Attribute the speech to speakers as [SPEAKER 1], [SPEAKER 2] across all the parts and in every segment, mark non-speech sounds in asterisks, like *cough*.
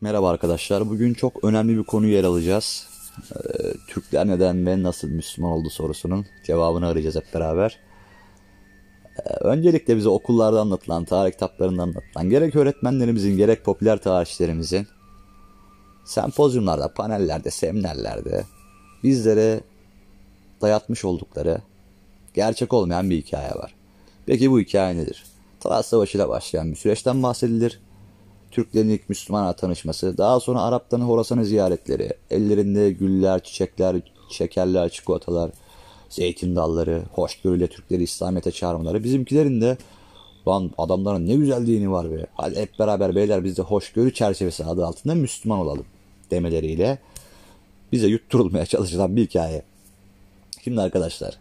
[SPEAKER 1] Merhaba arkadaşlar. Bugün çok önemli bir konuyu yer alacağız. Ee, Türkler neden ve nasıl Müslüman oldu sorusunun cevabını arayacağız hep beraber. Ee, öncelikle bize okullarda anlatılan, tarih kitaplarında anlatılan, gerek öğretmenlerimizin gerek popüler tarihçilerimizin sempozyumlarda, panellerde, seminerlerde bizlere dayatmış oldukları gerçek olmayan bir hikaye var. Peki bu hikaye nedir? Talas Savaşı ile başlayan bir süreçten bahsedilir. Türklerin ilk Müslümanla tanışması, daha sonra Arapların Horasan'ı ziyaretleri, ellerinde güller, çiçekler, şekerler, çikolatalar, zeytin dalları, hoşgörüyle Türkleri İslamiyet'e çağırmaları, bizimkilerin de lan adamların ne güzel dini var be, hadi hep beraber beyler biz de hoşgörü çerçevesi adı altında Müslüman olalım demeleriyle bize yutturulmaya çalışılan bir hikaye. Şimdi arkadaşlar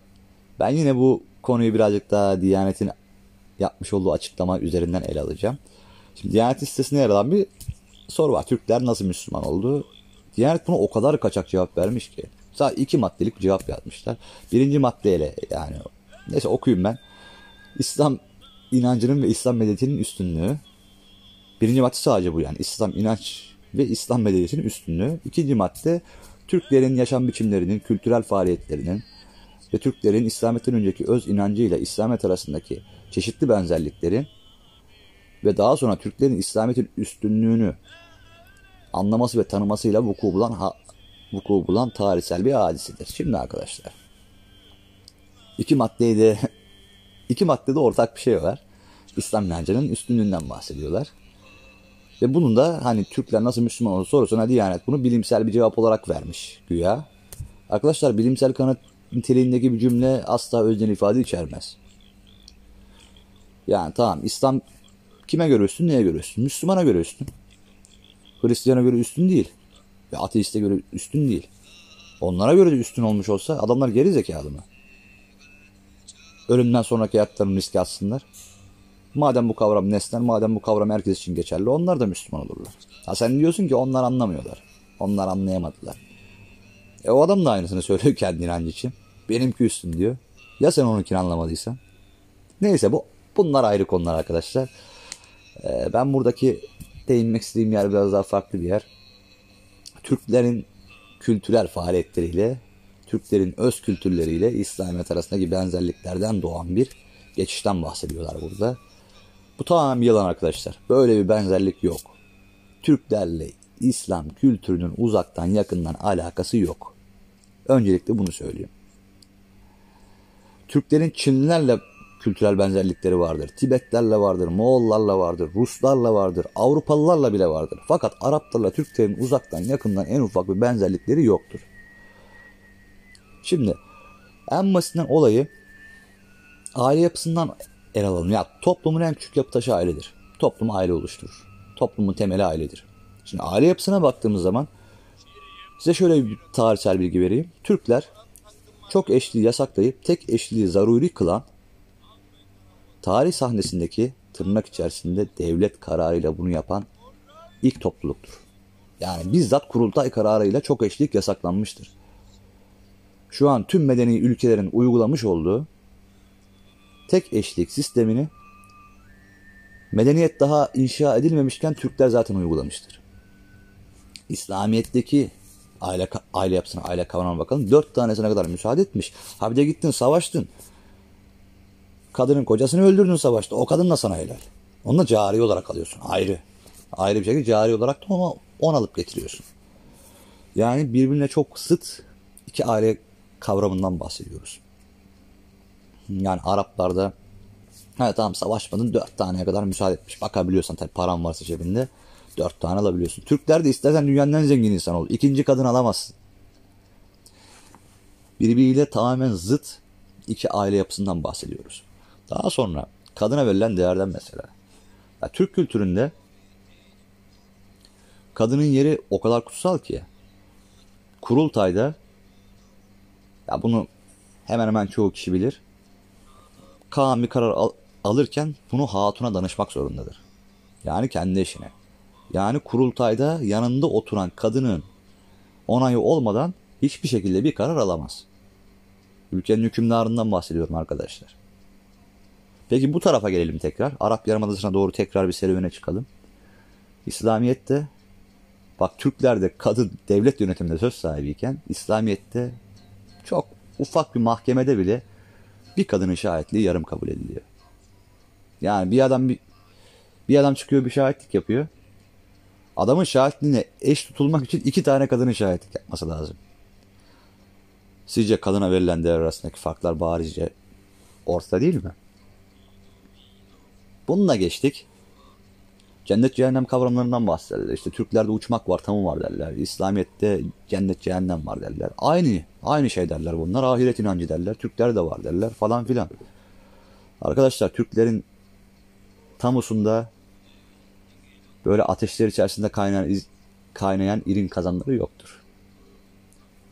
[SPEAKER 1] ben yine bu konuyu birazcık daha Diyanet'in yapmış olduğu açıklama üzerinden ele alacağım. Şimdi Diyanet listesine yer alan bir soru var. Türkler nasıl Müslüman oldu? Diyanet buna o kadar kaçak cevap vermiş ki. Sadece iki maddelik cevap yazmışlar. Birinci maddeyle yani neyse okuyayım ben. İslam inancının ve İslam medeniyetinin üstünlüğü. Birinci madde sadece bu yani. İslam inanç ve İslam medeniyetinin üstünlüğü. İkinci madde Türklerin yaşam biçimlerinin, kültürel faaliyetlerinin ve Türklerin İslamiyet'ten önceki öz inancıyla İslamiyet arasındaki çeşitli benzerliklerin ve daha sonra Türklerin İslamiyet'in üstünlüğünü anlaması ve tanımasıyla vuku bulan ha, vuku bulan tarihsel bir hadisidir. Şimdi arkadaşlar iki maddede *laughs* iki maddede ortak bir şey var. İslam inancının üstünlüğünden bahsediyorlar. Ve bunun da hani Türkler nasıl Müslüman oldu sorusuna Diyanet bunu bilimsel bir cevap olarak vermiş güya. Arkadaşlar bilimsel kanıt niteliğindeki bir cümle asla özden ifade içermez. Yani tamam İslam kime göre üstün, neye göre üstün? Müslümana göre üstün. Hristiyana göre üstün değil. Ve ateiste göre üstün değil. Onlara göre de üstün olmuş olsa adamlar geri zekalı mı? Ölümden sonraki hayatlarını riske atsınlar. Madem bu kavram nesnel, madem bu kavram herkes için geçerli, onlar da Müslüman olurlar. Ha sen diyorsun ki onlar anlamıyorlar. Onlar anlayamadılar. E o adam da aynısını söylüyor kendi inancı için. Benimki üstün diyor. Ya sen onunkini anlamadıysan? Neyse bu bunlar ayrı konular arkadaşlar. Ee, ben buradaki değinmek istediğim yer biraz daha farklı bir yer. Türklerin kültürel faaliyetleriyle, Türklerin öz kültürleriyle İslamiyet arasındaki benzerliklerden doğan bir geçişten bahsediyorlar burada. Bu tamamen bir yalan arkadaşlar. Böyle bir benzerlik yok. Türklerle İslam kültürünün uzaktan yakından alakası yok. Öncelikle bunu söyleyeyim. Türklerin Çinlilerle kültürel benzerlikleri vardır. Tibetlerle vardır, Moğollarla vardır, Ruslarla vardır, Avrupalılarla bile vardır. Fakat Araplarla Türklerin uzaktan yakından en ufak bir benzerlikleri yoktur. Şimdi en basitinden olayı aile yapısından ele alalım. Ya toplumun en küçük yapı taşı ailedir. Toplum aile oluşturur. Toplumun temeli ailedir. Şimdi aile yapısına baktığımız zaman size şöyle bir tarihsel bilgi vereyim. Türkler çok eşliliği yasaklayıp tek eşliliği zaruri kılan tarih sahnesindeki tırnak içerisinde devlet kararıyla bunu yapan ilk topluluktur. Yani bizzat kurultay kararıyla çok eşlik yasaklanmıştır. Şu an tüm medeni ülkelerin uygulamış olduğu tek eşlik sistemini medeniyet daha inşa edilmemişken Türkler zaten uygulamıştır. İslamiyet'teki aile, aile yapısına, aile kavramına bakalım. Dört tanesine kadar müsaade etmiş. Ha bir de gittin savaştın. Kadının kocasını öldürdün savaşta. O kadın da sana helal. Onu da cari olarak alıyorsun. Ayrı. Ayrı bir şekilde cari olarak da onu, onu alıp getiriyorsun. Yani birbirine çok sıt iki aile kavramından bahsediyoruz. Yani Araplarda evet tamam savaşmadın dört taneye kadar müsaade etmiş. Bakabiliyorsan tabii paran varsa cebinde dört tane alabiliyorsun. Türkler de istersen dünyanın en zengin insan ol. İkinci kadın alamazsın. Birbiriyle tamamen zıt iki aile yapısından bahsediyoruz. Daha sonra kadına verilen değerden mesela. Ya, Türk kültüründe kadının yeri o kadar kutsal ki kurultayda ya bunu hemen hemen çoğu kişi bilir. Kaan bir karar al, alırken bunu hatuna danışmak zorundadır. Yani kendi eşine. Yani kurultayda yanında oturan kadının onayı olmadan hiçbir şekilde bir karar alamaz. Ülkenin hükümdarından bahsediyorum arkadaşlar. Peki bu tarafa gelelim tekrar. Arap Yarımadası'na doğru tekrar bir serüvene çıkalım. İslamiyet'te Bak Türklerde kadın devlet yönetiminde söz sahibiyken İslamiyet'te çok ufak bir mahkemede bile bir kadının şahitliği yarım kabul ediliyor. Yani bir adam bir, bir adam çıkıyor bir şahitlik yapıyor. Adamın şahitliğine eş tutulmak için iki tane kadının şahitlik yapması lazım. Sizce kadına verilen değer arasındaki farklar barizce ortada değil mi? Bununla geçtik. Cennet cehennem kavramlarından bahsederler. İşte Türklerde uçmak var, tamı var derler. İslamiyet'te cennet cehennem var derler. Aynı, aynı şey derler bunlar. Ahiret inancı derler. Türkler de var derler falan filan. Arkadaşlar Türklerin tamusunda böyle ateşler içerisinde kaynayan, kaynayan irin kazanları yoktur.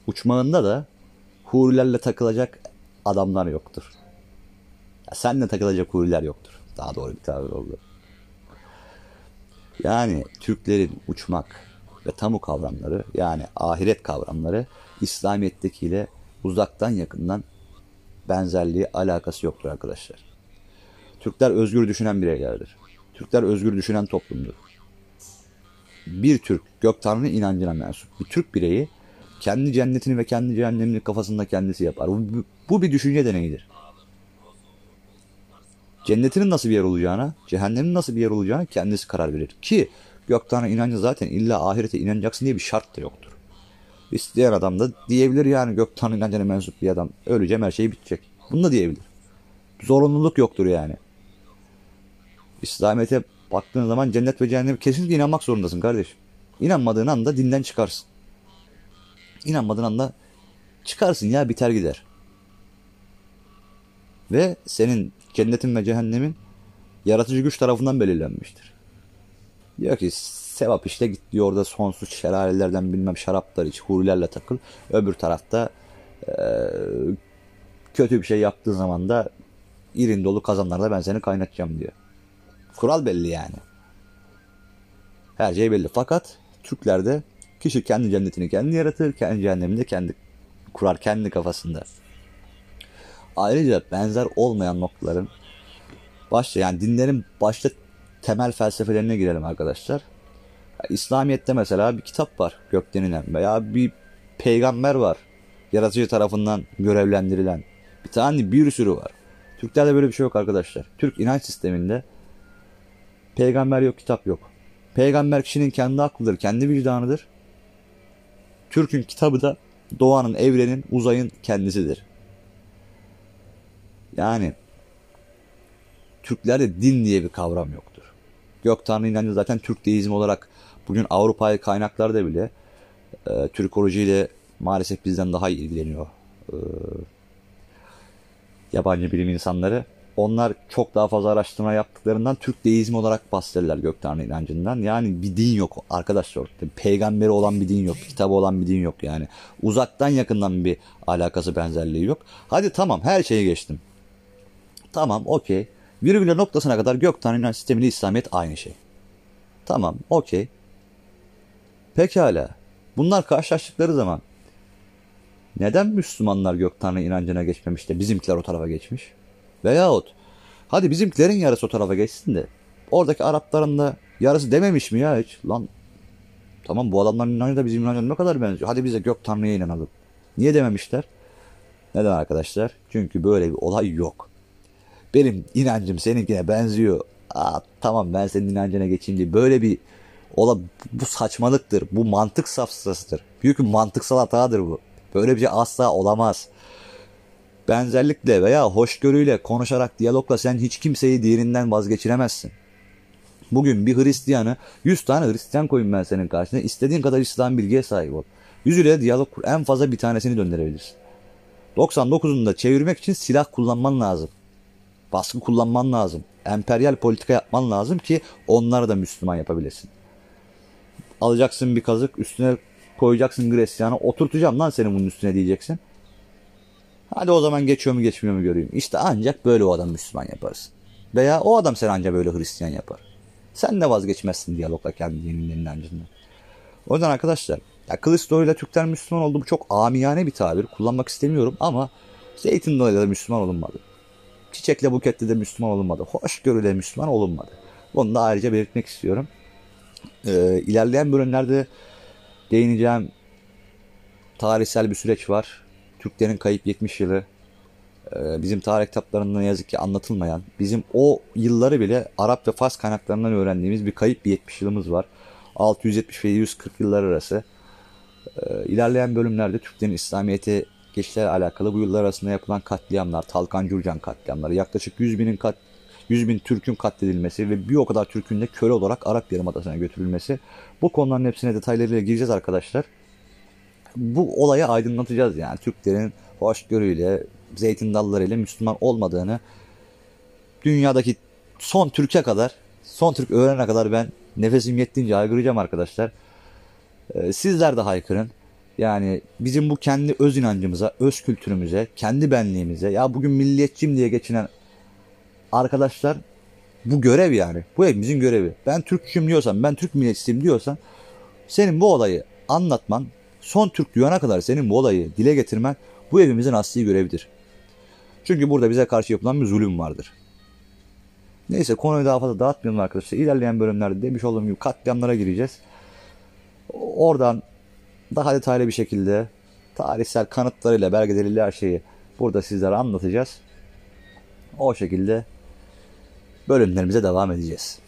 [SPEAKER 1] Uçmağında da hurilerle takılacak adamlar yoktur. Ya senle takılacak huriler yoktur. Daha doğru bir tabir oldu. Yani Türklerin uçmak ve tamu kavramları yani ahiret kavramları İslamiyet'tekiyle uzaktan yakından benzerliği alakası yoktur arkadaşlar. Türkler özgür düşünen bireylerdir. Türkler özgür düşünen toplumdur. Bir Türk gök tanrı inancına mensup bir Türk bireyi kendi cennetini ve kendi cehennemini kafasında kendisi yapar. Bu, bu bir düşünce deneyidir. Cennetinin nasıl bir yer olacağına, cehennemin nasıl bir yer olacağına kendisi karar verir. Ki gök tanrı inancı zaten illa ahirete inanacaksın diye bir şart da yoktur. İsteyen adam da diyebilir yani gök tanrı inancına mensup bir adam. Öleceğim her şey bitecek. Bunu da diyebilir. Zorunluluk yoktur yani. İslamiyet'e baktığın zaman cennet ve cehenneme kesinlikle inanmak zorundasın kardeşim. İnanmadığın anda dinden çıkarsın. İnanmadığın anda çıkarsın ya biter gider. Ve senin cennetin ve cehennemin yaratıcı güç tarafından belirlenmiştir. Diyor ki sevap işte git diyor orada sonsuz şelalelerden bilmem şaraplar iç, hurilerle takıl. Öbür tarafta e, kötü bir şey yaptığın zaman da irin dolu kazanlarda ben seni kaynatacağım diyor. Kural belli yani. Her şey belli. Fakat Türklerde kişi kendi cennetini kendi yaratır, kendi cehennemini de kendi kurar kendi kafasında. Ayrıca benzer olmayan noktaların başta yani dinlerin başta temel felsefelerine girelim arkadaşlar. İslamiyet'te mesela bir kitap var gök denilen veya bir peygamber var yaratıcı tarafından görevlendirilen. Bir tane bir sürü var. Türklerde böyle bir şey yok arkadaşlar. Türk inanç sisteminde peygamber yok, kitap yok. Peygamber kişinin kendi aklıdır, kendi vicdanıdır. Türk'ün kitabı da doğanın, evrenin, uzayın kendisidir. Yani Türklerde din diye bir kavram yoktur. Gök Tanrı inancı zaten Türk deizmi olarak bugün Avrupa'yı kaynaklarda bile e, Türkolojiyle maalesef bizden daha iyi ilgileniyor. E, yabancı bilim insanları. Onlar çok daha fazla araştırma yaptıklarından Türk deizmi olarak bahsederler gök tanrı inancından. Yani bir din yok arkadaşlar. Peygamberi olan bir din yok. Kitabı olan bir din yok yani. Uzaktan yakından bir alakası benzerliği yok. Hadi tamam her şeyi geçtim. Tamam okey. Virgül noktasına kadar gök tanrı inanç sistemiyle İslamiyet aynı şey. Tamam okey. Pekala. Bunlar karşılaştıkları zaman neden Müslümanlar gök tanrı inancına geçmemiş de bizimkiler o tarafa geçmiş? Veyahut hadi bizimkilerin yarısı o tarafa geçsin de oradaki Arapların da yarısı dememiş mi ya hiç? Lan tamam bu adamların inancı da bizim inancına ne kadar benziyor. Hadi bize gök tanrıya inanalım. Niye dememişler? Neden arkadaşlar? Çünkü böyle bir olay yok. Benim inancım seninkine benziyor. Aa, tamam ben senin inancına geçeyim diye. Böyle bir ola bu saçmalıktır. Bu mantık safsasıdır. Büyük bir mantıksal hatadır bu. Böyle bir şey asla olamaz. Benzerlikle veya hoşgörüyle konuşarak diyalogla sen hiç kimseyi diğerinden vazgeçiremezsin. Bugün bir Hristiyanı 100 tane Hristiyan koyun ben senin karşına. İstediğin kadar İslam bilgiye sahip ol. 100 ile diyalog kur. En fazla bir tanesini döndürebilirsin. 99'unu da çevirmek için silah kullanman lazım. Baskı kullanman lazım. Emperyal politika yapman lazım ki onları da Müslüman yapabilirsin. Alacaksın bir kazık üstüne koyacaksın Hristiyanı oturtacağım lan senin bunun üstüne diyeceksin. Hadi o zaman geçiyor mu geçmiyor mu göreyim. İşte ancak böyle o adam Müslüman yaparsın. Veya o adam seni ancak böyle Hristiyan yapar. Sen de vazgeçmezsin diyalogla kendi dininin inancından. O yüzden arkadaşlar ya Kılıçdaroğlu ile Türkler Müslüman oldu bu çok amiyane bir tabir. Kullanmak istemiyorum ama Zeytin Dalı'yla da Müslüman olunmadı. Çiçekle Buket'te de Müslüman olunmadı. Hoşgörüyle Müslüman olunmadı. Bunu da ayrıca belirtmek istiyorum. Ee, ilerleyen bölümlerde değineceğim tarihsel bir süreç var. Türklerin kayıp 70 yılı. Ee, bizim tarih kitaplarında ne yazık ki anlatılmayan, bizim o yılları bile Arap ve Fars kaynaklarından öğrendiğimiz bir kayıp bir 70 yılımız var. 670 ve 140 yıllar arası. Ee, ilerleyen bölümlerde Türklerin İslamiyet'e geçişlerle alakalı bu yıllar arasında yapılan katliamlar, Talkan Cürcan katliamları, yaklaşık 100 binin kat 100 bin Türk'ün katledilmesi ve bir o kadar Türk'ün de köle olarak Arap Yarımadası'na götürülmesi. Bu konuların hepsine detaylarıyla gireceğiz arkadaşlar. Bu olayı aydınlatacağız yani Türklerin hoşgörüyle, zeytin dallarıyla Müslüman olmadığını dünyadaki son Türk'e kadar, son Türk öğrenene kadar ben nefesim yettiğince haykıracağım arkadaşlar. Ee, sizler de haykırın. Yani bizim bu kendi öz inancımıza, öz kültürümüze, kendi benliğimize, ya bugün milliyetçiyim diye geçinen arkadaşlar bu görev yani. Bu hepimizin görevi. Ben Türkçüyüm diyorsan, ben Türk milliyetçisiyim diyorsan senin bu olayı anlatman, son Türk duyana kadar senin bu olayı dile getirmen bu hepimizin asli görevidir. Çünkü burada bize karşı yapılan bir zulüm vardır. Neyse konuyu daha fazla dağıtmayalım arkadaşlar. İlerleyen bölümlerde demiş olduğum gibi katliamlara gireceğiz. Oradan daha detaylı bir şekilde tarihsel kanıtlarıyla, belgeleriyle her şeyi burada sizlere anlatacağız. O şekilde bölümlerimize devam edeceğiz.